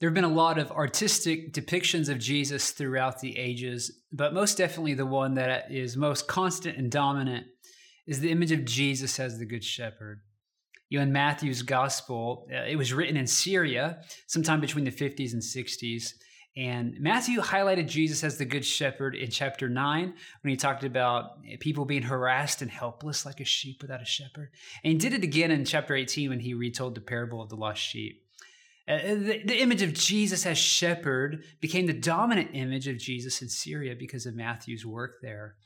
There have been a lot of artistic depictions of Jesus throughout the ages, but most definitely the one that is most constant and dominant is the image of Jesus as the Good Shepherd. You know, in Matthew's Gospel, uh, it was written in Syria sometime between the 50s and 60s. And Matthew highlighted Jesus as the Good Shepherd in chapter 9 when he talked about people being harassed and helpless like a sheep without a shepherd. And he did it again in chapter 18 when he retold the parable of the lost sheep. Uh, the, the, image of Jesus as shepherd became the dominant image of Jesus in Syria because of Matthew's work there.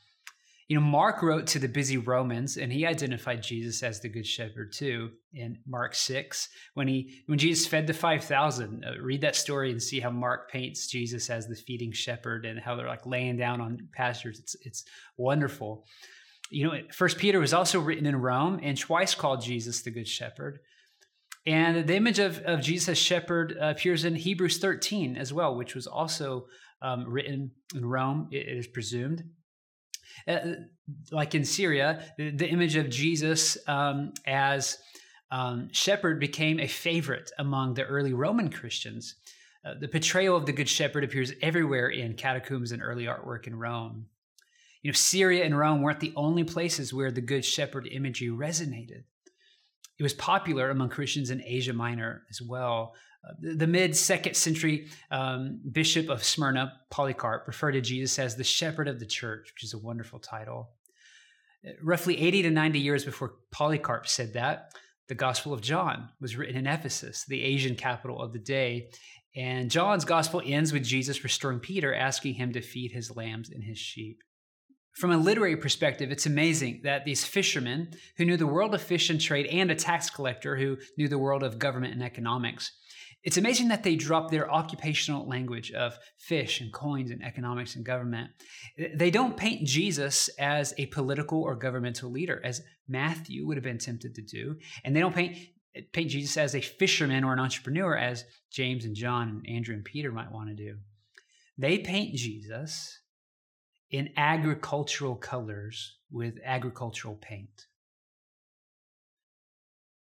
You know, Mark wrote to the busy Romans and he identified Jesus as the good shepherd too in Mark 6 when he when Jesus fed the 5000. Uh, read that story and see how Mark paints Jesus as the feeding shepherd and how they're like laying down on pastures. It's it's wonderful. You know, First Peter was also written in Rome and twice called Jesus the good shepherd. And the image of, of Jesus as shepherd uh, appears in Hebrews 13 as well, which was also um, written in Rome, it, is presumed. Uh, like in Syria, the, the image of Jesus um, as um, shepherd became a favorite among the early Roman Christians. Uh, the portrayal of the Good Shepherd appears everywhere in catacombs and early artwork in Rome. You know, Syria and Rome weren't the only places where the Good Shepherd imagery resonated. It was popular among Christians in Asia Minor as well. Uh, the, the mid second century um, bishop of Smyrna, Polycarp, referred to Jesus as the shepherd of the church, which is a wonderful title. Uh, roughly 80 to 90 years before Polycarp said that, the Gospel of John was written in Ephesus, the Asian capital of the day. And John's Gospel ends with Jesus restoring Peter, asking him to feed his lambs and his sheep. From a literary perspective, it's amazing that these fishermen who knew the world of fish and trade and a tax collector who knew the world of government and economics, it's amazing that they dropped their occupational language of fish and coins and economics and government. They don't paint Jesus as a political or governmental leader, as Matthew would have been tempted to do. And they don't paint, paint Jesus as a fisherman or an entrepreneur, as James and John and Andrew and Peter might want to do. They paint Jesus in agricultural colors with agricultural paint.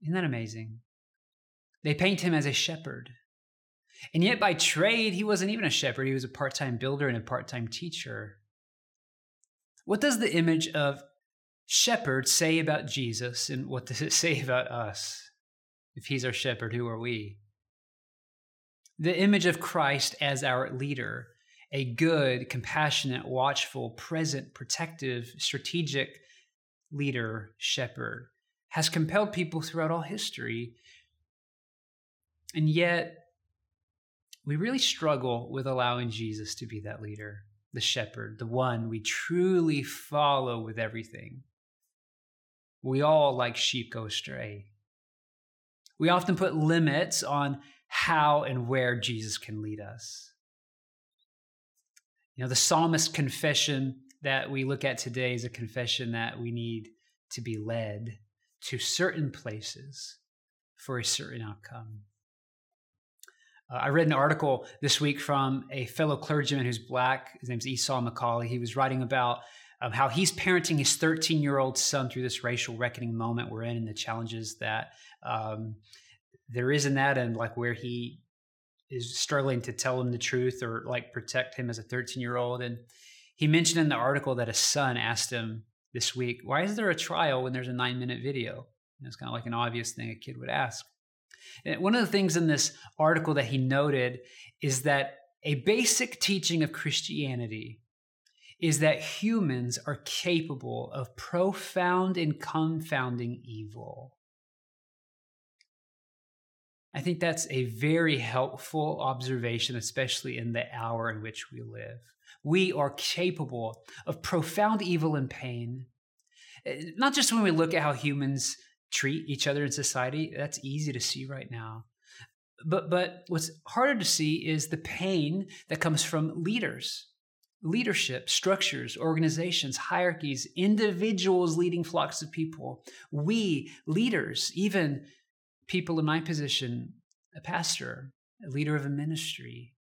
Isn't that amazing? They paint him as a shepherd. And yet, by trade, he wasn't even a shepherd. He was a part time builder and a part time teacher. What does the image of shepherd say about Jesus, and what does it say about us? If he's our shepherd, who are we? The image of Christ as our leader a good, compassionate, watchful, present, protective, strategic leader, shepherd, has compelled people throughout all history. And yet, we really struggle with allowing Jesus to be that leader, the shepherd, the one we truly follow with everything. We all, like sheep, go astray. We often put limits on how and where Jesus can lead us. You know, the psalmist confession that we look at today is a confession that we need to be led to certain places for a certain outcome. Uh, I read an article this week from a fellow clergyman who's black. His name's Esau McCaulley. He was writing about um, how he's parenting his 13 year old son through this racial reckoning moment we're in and the challenges that um, there is in that and like where he is struggling to tell him the truth or like protect him as a 13 year old. And he mentioned in the article that his son asked him this week, Why is there a trial when there's a nine minute video? And it's kind of like an obvious thing a kid would ask. And one of the things in this article that he noted is that a basic teaching of Christianity is that humans are capable of profound and confounding evil. I think that's a very helpful observation, especially in the hour in which we live. We are capable of profound evil and pain, eh, not just when we look at how humans treat each other in society, that's easy to see right now. But, but what's harder to see is the pain that comes from leaders, leadership, structures, organizations, hierarchies, individuals leading flocks of people. We, leaders, even people in my position, a pastor, a leader of a ministry,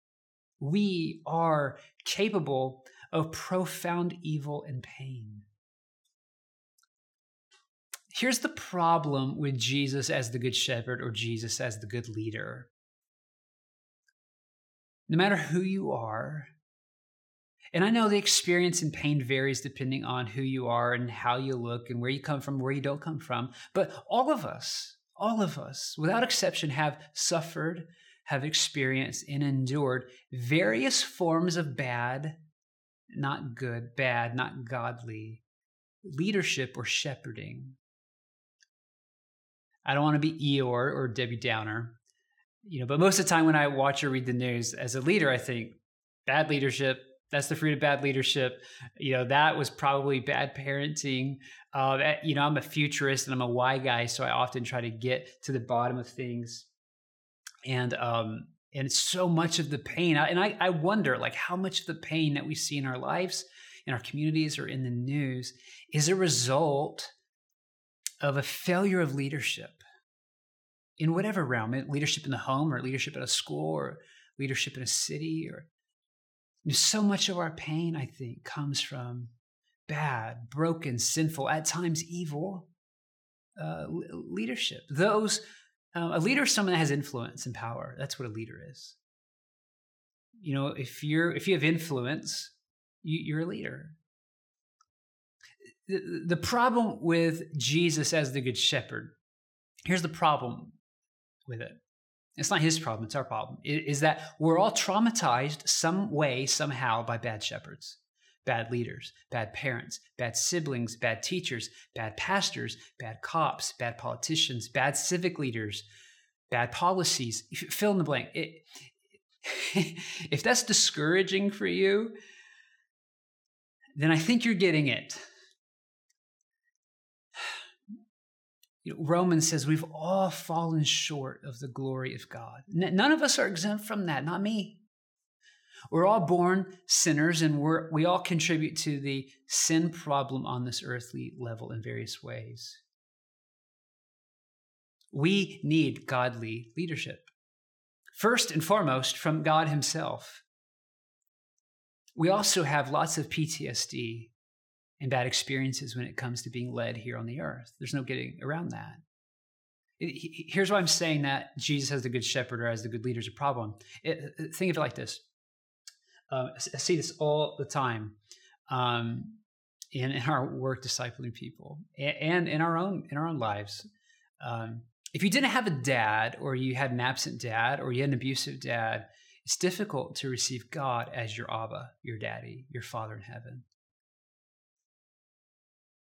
we are capable of profound evil and pain. Here's the problem with Jesus as the Good Shepherd or Jesus as the good leader no matter who you are, and I know the experience and pain varies depending on who you are and how you look and where you come from, where you don't come from. But all of us, all of us, without exception, have suffered, have experienced, and endured various forms of bad, not good, bad, not godly leadership or shepherding. I don't want to be Eeyore or Debbie Downer, you know, but most of the time when I watch or read the news as a leader, I think bad leadership, that's the fruit of bad leadership. You know, that was probably bad parenting. Uh, you know, I'm a futurist and I'm a why guy, so I often try to get to the bottom of things. And um, and so much of the pain, and I, I wonder, like, how much of the pain that we see in our lives, in our communities, or in the news, is a result of a failure of leadership in whatever realm, leadership in the home, or leadership at a school, or leadership in a city, or so much of our pain, I think, comes from bad, broken, sinful, at times evil uh, leadership. Those uh, a leader is someone that has influence and power. That's what a leader is. You know, if you're if you have influence, you, you're a leader. The, the problem with Jesus as the good shepherd, here's the problem with it it's not his problem, it's our problem. Is that we're all traumatized some way, somehow, by bad shepherds, bad leaders, bad parents, bad siblings, bad teachers, bad pastors, bad cops, bad politicians, bad civic leaders, bad policies. Fill in the blank. It, if that's discouraging for you, then I think you're getting it. You know, Romans says we've all fallen short of the glory of God. N- none of us are exempt from that, not me. We're all born sinners and we're, we all contribute to the sin problem on this earthly level in various ways. We need godly leadership. First and foremost, from God Himself. We also have lots of PTSD and bad experiences when it comes to being led here on the earth. There's no getting around that. It, here's why I'm saying that Jesus as the good shepherd or as the good leader is a problem. It, think of it like this. Uh, I see this all the time um, in, in our work discipling people and, and in our own in our own lives. Um, if you didn't have a dad, or you had an absent dad, or you had an abusive dad, it's difficult to receive God as your Abba, your daddy, your Father in heaven.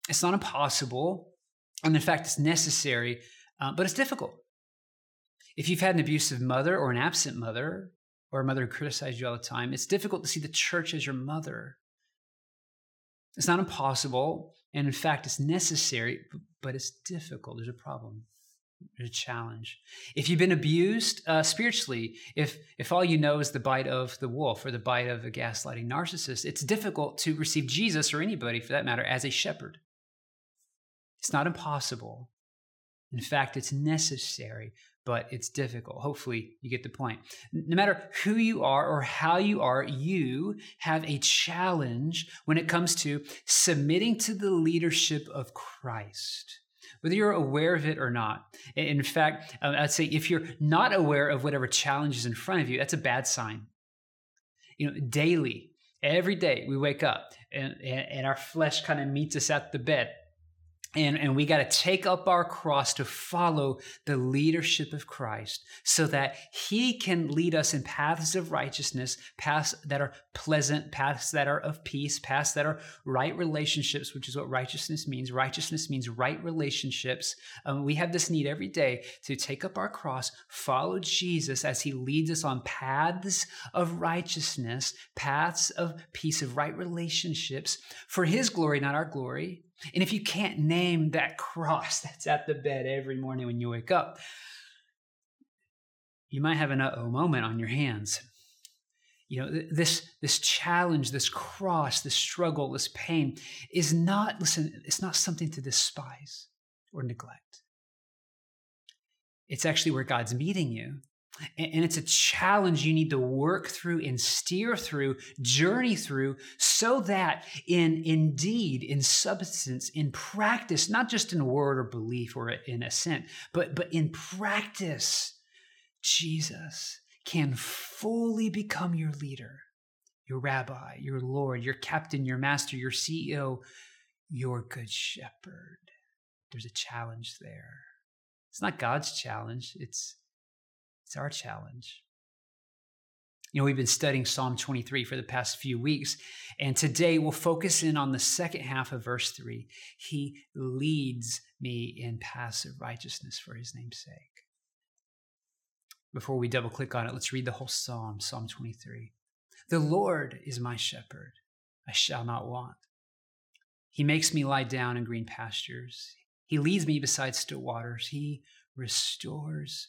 It's not impossible. And in fact, it's necessary, uh, but it's difficult. If you've had an abusive mother or an absent mother, or a mother who criticized you all the time, it's difficult to see the church as your mother. It's not impossible. And in fact, it's necessary, but it's difficult. There's a problem. There's a challenge. If you've been abused uh, spiritually, if if all you know is the bite of the wolf or the bite of a gaslighting narcissist, it's difficult to receive Jesus or anybody for that matter as a shepherd. It's not impossible. In fact, it's necessary, but it's difficult. Hopefully, you get the point. No matter who you are or how you are, you have a challenge when it comes to submitting to the leadership of Christ whether you're aware of it or not. In fact, um, I'd say if you're not aware of whatever challenge is in front of you, that's a bad sign. You know, daily, every day we wake up and, and, and our flesh kind of meets us at the bed and, and we got to take up our cross to follow the leadership of Christ so that he can lead us in paths of righteousness, paths that are pleasant, paths that are of peace, paths that are right relationships, which is what righteousness means. Righteousness means right relationships. Um, we have this need every day to take up our cross, follow Jesus as he leads us on paths of righteousness, paths of peace, of right relationships for his glory, not our glory and if you can't name that cross that's at the bed every morning when you wake up, you might have an uh oh moment on your hands. You know, this, this challenge, this cross, this struggle, this pain is not, listen, it's not something to despise or neglect. It's actually where God's meeting you and it's a challenge you need to work through and steer through, journey through, so that in indeed, in substance, in practice, not just in word or belief or in assent, but, but in practice, Jesus can fully become your leader, your rabbi, your Lord, your captain, your master, your CEO, your good shepherd. There's a challenge there. It's not God's challenge, it's, it's our challenge. You know, we've been studying Psalm 23 for the past few weeks, and today we'll focus in on the second half of verse 3. He leads me in paths of righteousness for his name's sake. Before we double click on it, let's read the whole psalm, Psalm 23. The Lord is my shepherd, I shall not want. He makes me lie down in green pastures. He leads me beside still waters. He restores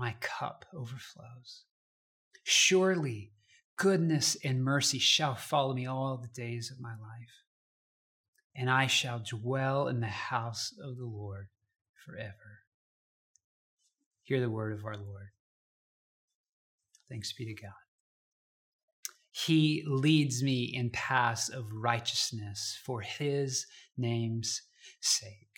my cup overflows. Surely goodness and mercy shall follow me all the days of my life, and I shall dwell in the house of the Lord forever. Hear the word of our Lord. Thanks be to God. He leads me in paths of righteousness for his name's sake.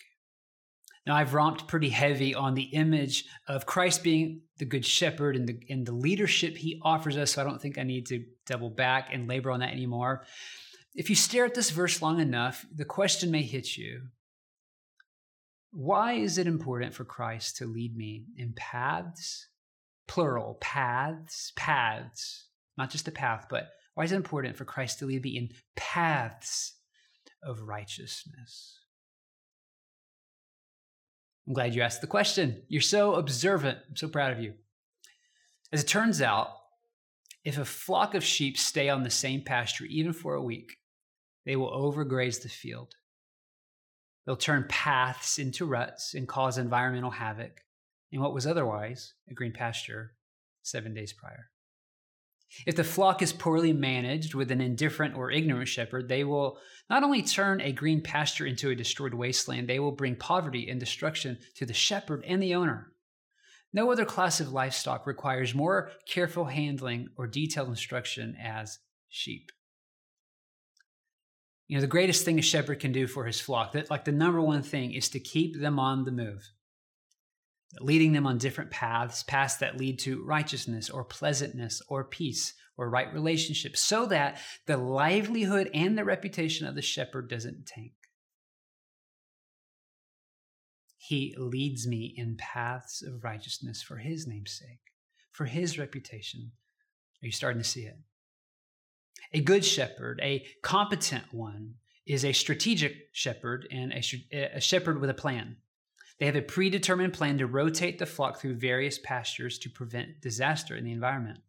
Now, I've romped pretty heavy on the image of Christ being the good shepherd and the, and the leadership he offers us, so I don't think I need to double back and labor on that anymore. If you stare at this verse long enough, the question may hit you Why is it important for Christ to lead me in paths? Plural, paths, paths, not just a path, but why is it important for Christ to lead me in paths of righteousness? I'm glad you asked the question. You're so observant. I'm so proud of you. As it turns out, if a flock of sheep stay on the same pasture even for a week, they will overgraze the field. They'll turn paths into ruts and cause environmental havoc in what was otherwise a green pasture seven days prior. If the flock is poorly managed with an indifferent or ignorant shepherd, they will not only turn a green pasture into a destroyed wasteland, they will bring poverty and destruction to the shepherd and the owner. No other class of livestock requires more careful handling or detailed instruction as sheep. You know, the greatest thing a shepherd can do for his flock, that like the number one thing is to keep them on the move leading them on different paths, paths that lead to righteousness or pleasantness or peace or right relationships, so that the livelihood and the reputation of the shepherd doesn't tank. He leads me in paths of righteousness for his name's sake, for his reputation. Are you starting to see it? A good shepherd, a competent one, is a strategic shepherd and a, a shepherd with a plan. They have a predetermined plan to rotate the flock through various pastures to prevent disaster in the environment.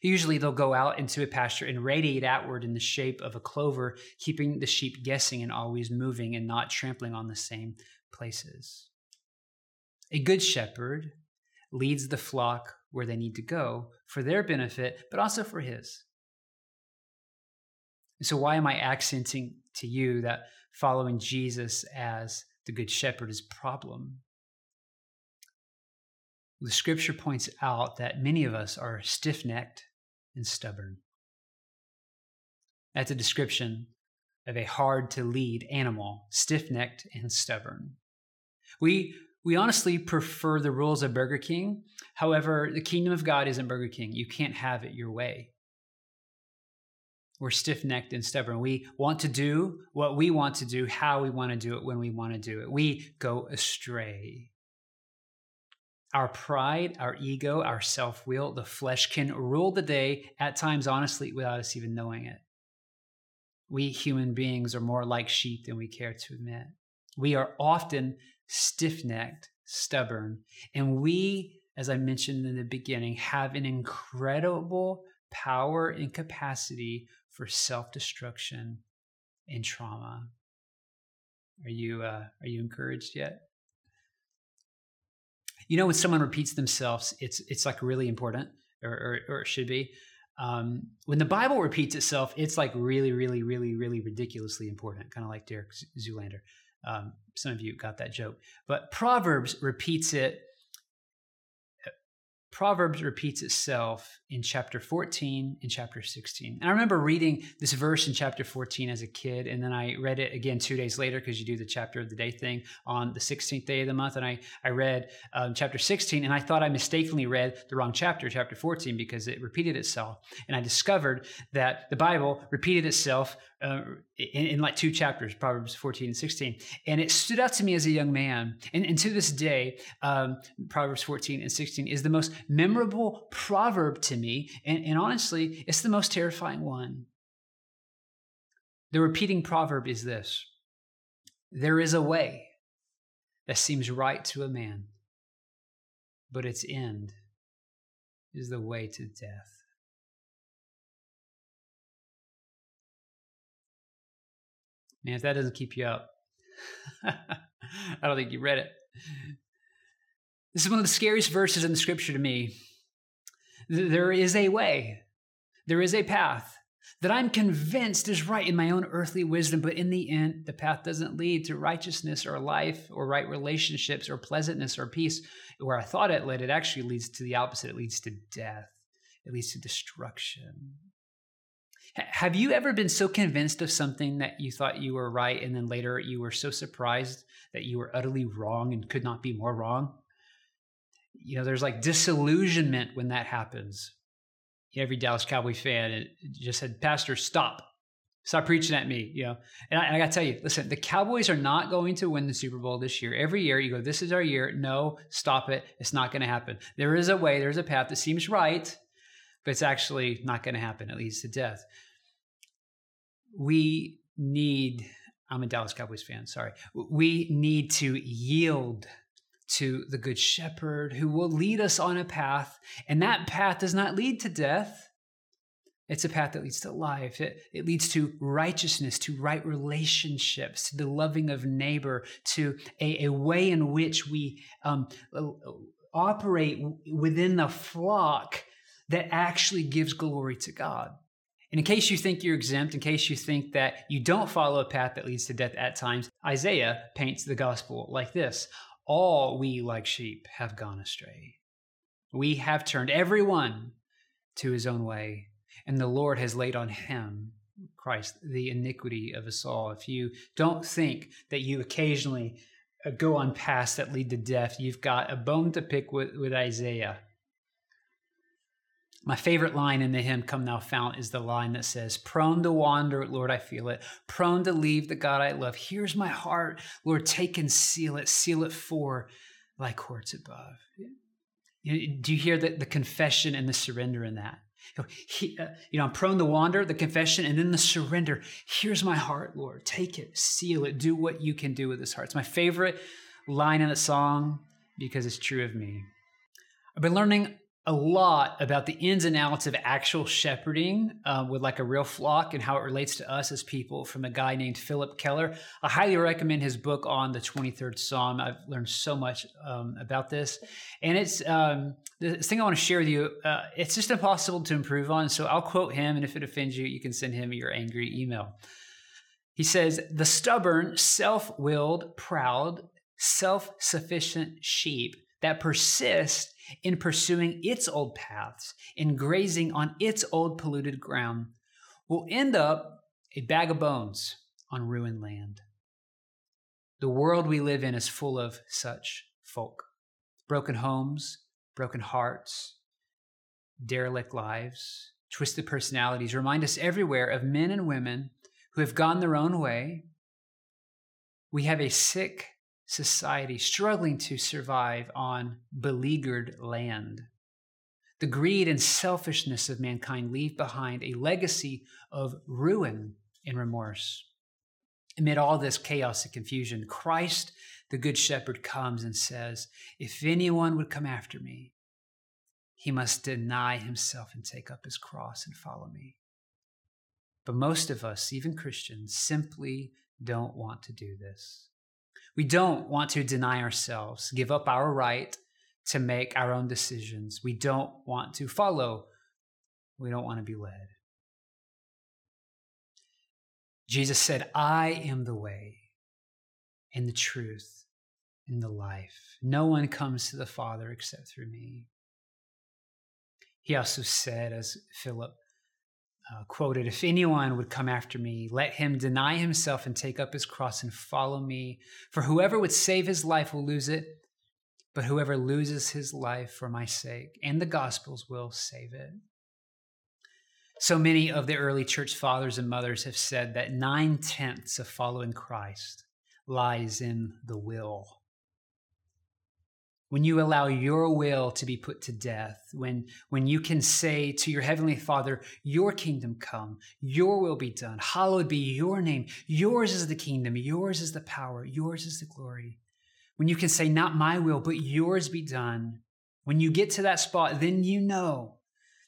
Usually, they'll go out into a pasture and radiate outward in the shape of a clover, keeping the sheep guessing and always moving and not trampling on the same places. A good shepherd leads the flock where they need to go for their benefit, but also for his. so, why am I accenting to you that following Jesus as the Good Shepherd is problem. The scripture points out that many of us are stiff necked and stubborn. That's a description of a hard to lead animal, stiff necked and stubborn. We, we honestly prefer the rules of Burger King. However, the kingdom of God isn't Burger King. You can't have it your way. We're stiff necked and stubborn. We want to do what we want to do, how we want to do it, when we want to do it. We go astray. Our pride, our ego, our self will, the flesh can rule the day at times, honestly, without us even knowing it. We human beings are more like sheep than we care to admit. We are often stiff necked, stubborn, and we, as I mentioned in the beginning, have an incredible power and capacity for self destruction and trauma. Are you uh, are you encouraged yet? You know, when someone repeats themselves, it's it's like really important or, or, or it should be. Um, when the Bible repeats itself, it's like really, really, really, really ridiculously important, kind of like Derek Zoolander. Um, some of you got that joke. But Proverbs repeats it Proverbs repeats itself in chapter 14 and chapter 16. And I remember reading this verse in chapter 14 as a kid, and then I read it again two days later because you do the chapter of the day thing on the 16th day of the month. And I, I read um, chapter 16, and I thought I mistakenly read the wrong chapter, chapter 14, because it repeated itself. And I discovered that the Bible repeated itself uh, in, in, like two chapters, Proverbs 14 and 16. And it stood out to me as a young man. And, and to this day, um, Proverbs 14 and 16 is the most memorable proverb to me. And, and honestly, it's the most terrifying one. The repeating proverb is this There is a way that seems right to a man, but its end is the way to death. Man, if that doesn't keep you up, I don't think you read it. This is one of the scariest verses in the scripture to me. There is a way, there is a path that I'm convinced is right in my own earthly wisdom, but in the end, the path doesn't lead to righteousness or life or right relationships or pleasantness or peace. Where I thought it led, it actually leads to the opposite. It leads to death, it leads to destruction. Have you ever been so convinced of something that you thought you were right, and then later you were so surprised that you were utterly wrong and could not be more wrong? You know, there's like disillusionment when that happens. Every Dallas Cowboy fan just said, Pastor, stop. Stop preaching at me, you know. And I, I got to tell you, listen, the Cowboys are not going to win the Super Bowl this year. Every year you go, this is our year. No, stop it. It's not going to happen. There is a way, there's a path that seems right, but it's actually not going to happen. It leads to death. We need, I'm a Dallas Cowboys fan, sorry. We need to yield to the Good Shepherd who will lead us on a path, and that path does not lead to death. It's a path that leads to life. It, it leads to righteousness, to right relationships, to the loving of neighbor, to a, a way in which we um, operate within the flock that actually gives glory to God. And in case you think you're exempt, in case you think that you don't follow a path that leads to death at times, Isaiah paints the gospel like this All we like sheep have gone astray. We have turned everyone to his own way, and the Lord has laid on him, Christ, the iniquity of us all. If you don't think that you occasionally uh, go on paths that lead to death, you've got a bone to pick with, with Isaiah. My favorite line in the hymn, Come Thou Fount, is the line that says, Prone to wander, Lord, I feel it. Prone to leave the God I love. Here's my heart, Lord, take and seal it. Seal it for thy courts above. do you hear the, the confession and the surrender in that? He, uh, you know, I'm prone to wander, the confession, and then the surrender. Here's my heart, Lord. Take it, seal it, do what you can do with this heart. It's my favorite line in the song because it's true of me. I've been learning a lot about the ins and outs of actual shepherding um, with like a real flock and how it relates to us as people from a guy named Phillip Keller. I highly recommend his book on the 23rd Psalm. I've learned so much um, about this. And it's um, the thing I want to share with you, uh, it's just impossible to improve on. So I'll quote him, and if it offends you, you can send him your angry email. He says, The stubborn, self willed, proud, self sufficient sheep that persist in pursuing its old paths and grazing on its old polluted ground will end up a bag of bones on ruined land. The world we live in is full of such folk broken homes, broken hearts, derelict lives, twisted personalities remind us everywhere of men and women who have gone their own way. We have a sick, society struggling to survive on beleaguered land. The greed and selfishness of mankind leave behind a legacy of ruin and remorse. Amid all this chaos and confusion, Christ, the Good Shepherd, comes and says, If anyone would come after me, he must deny himself and take up his cross and follow me. But most of us, even Christians, simply don't want to do this. We don't want to deny ourselves, give up our right to make our own decisions. We don't want to follow. We don't want to be led. Jesus said, I am the way and the truth and the life. No one comes to the Father except through me. He also said, as Phillip uh, quoted, If anyone would come after me, let him deny himself and take up his cross and follow me. For whoever would save his life will lose it, but whoever loses his life for my sake and the gospel's will save it. So many of the early church fathers and mothers have said that nine tenths of following Christ lies in the will when you allow your will to be put to death, when, when you can say to your heavenly Father, Your kingdom come, your will be done, hallowed be your name, yours is the kingdom, yours is the power, yours is the glory. When you can say, Not my will, but yours be done, when you get to that spot, then you know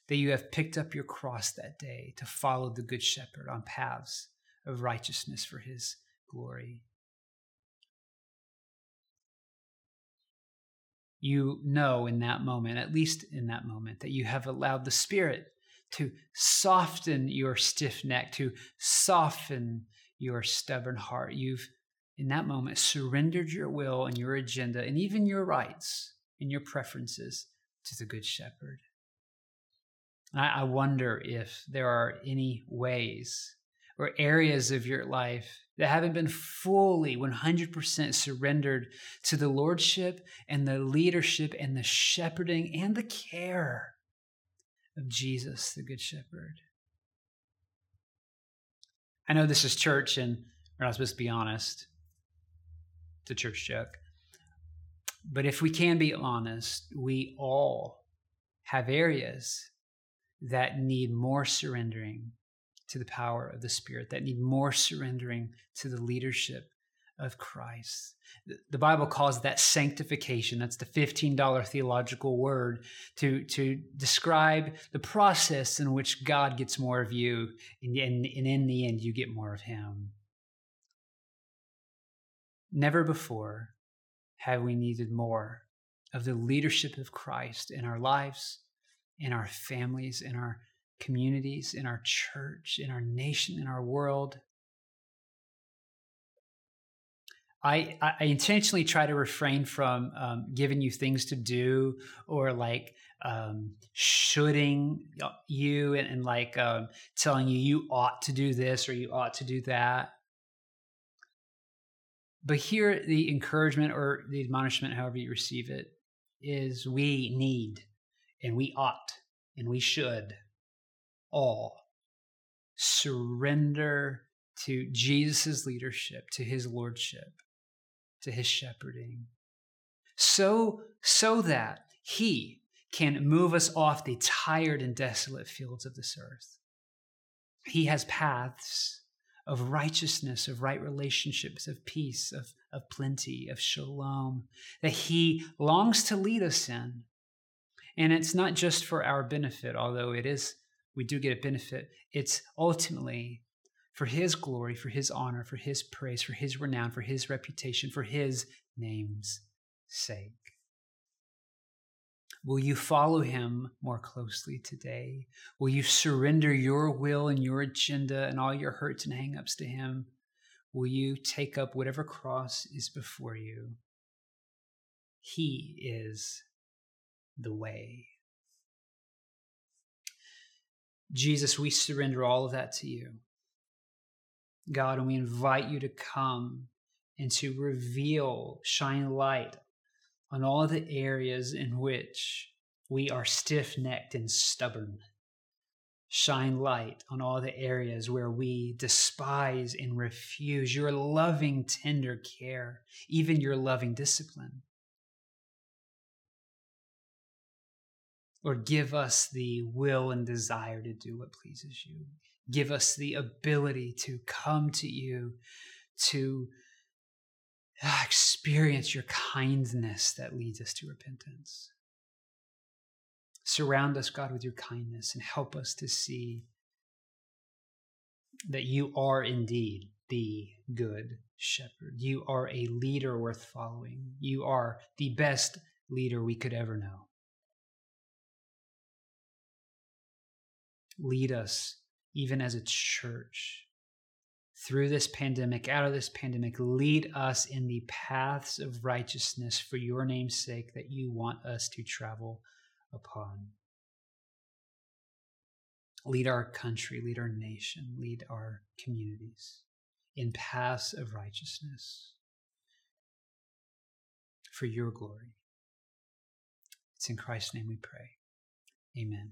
that you have picked up your cross that day to follow the Good Shepherd on paths of righteousness for his glory. You know in that moment, at least in that moment, that you have allowed the Spirit to soften your stiff neck, to soften your stubborn heart. You've, in that moment, surrendered your will and your agenda and even your rights and your preferences to the Good Shepherd. I, wonder if there are any ways or areas of your life that haven't been fully 100% surrendered to the lordship and the leadership and the shepherding and the care of Jesus, the Good Shepherd. I know this is church, and we're not supposed to be honest. It's a church joke. But if we can be honest, we all have areas that need more surrendering to the power of the Spirit, that need more surrendering to the leadership of Christ. The Bible calls that sanctification. That's the $15 theological word to, to describe the process in which God gets more of you, and, and, and in the end, you get more of Him. Never before have we needed more of the leadership of Christ in our lives, in our families, in our communities, in our church, in our nation, in our world. I, I intentionally try to refrain from um, giving you things to do or like um, shoulding you and, and like um, telling you you ought to do this or you ought to do that. But here, the encouragement or the admonishment, however you receive it, is we need and we ought and we should all surrender to Jesus' leadership, to his lordship, to his shepherding, so, so that he can move us off the tired and desolate fields of this earth. He has paths of righteousness, of right relationships, of peace, of, of plenty, of shalom, that he longs to lead us in. And it's not just for our benefit, although it is we do get a benefit. It's ultimately for his glory, for his honor, for his praise, for his renown, for his reputation, for his name's sake. Will you follow him more closely today? Will you surrender your will and your agenda and all your hurts and hangups to him? Will you take up whatever cross is before you? He is the way. Jesus, we surrender all of that to you. God, and we invite you to come and to reveal, shine light on all the areas in which we are stiff necked and stubborn. Shine light on all the areas where we despise and refuse your loving, tender care, even your loving discipline. Lord, give us the will and desire to do what pleases you. Give us the ability to come to you, to ah, experience your kindness that leads us to repentance. Surround us, God, with your kindness and help us to see that you are indeed the good shepherd. You are a leader worth following. You are the best leader we could ever know. Lead us, even as a church, through this pandemic, out of this pandemic. Lead us in the paths of righteousness for your name's sake that you want us to travel upon. Lead our country, lead our nation, lead our communities in paths of righteousness for your glory. It's in Christ's name we pray. Amen.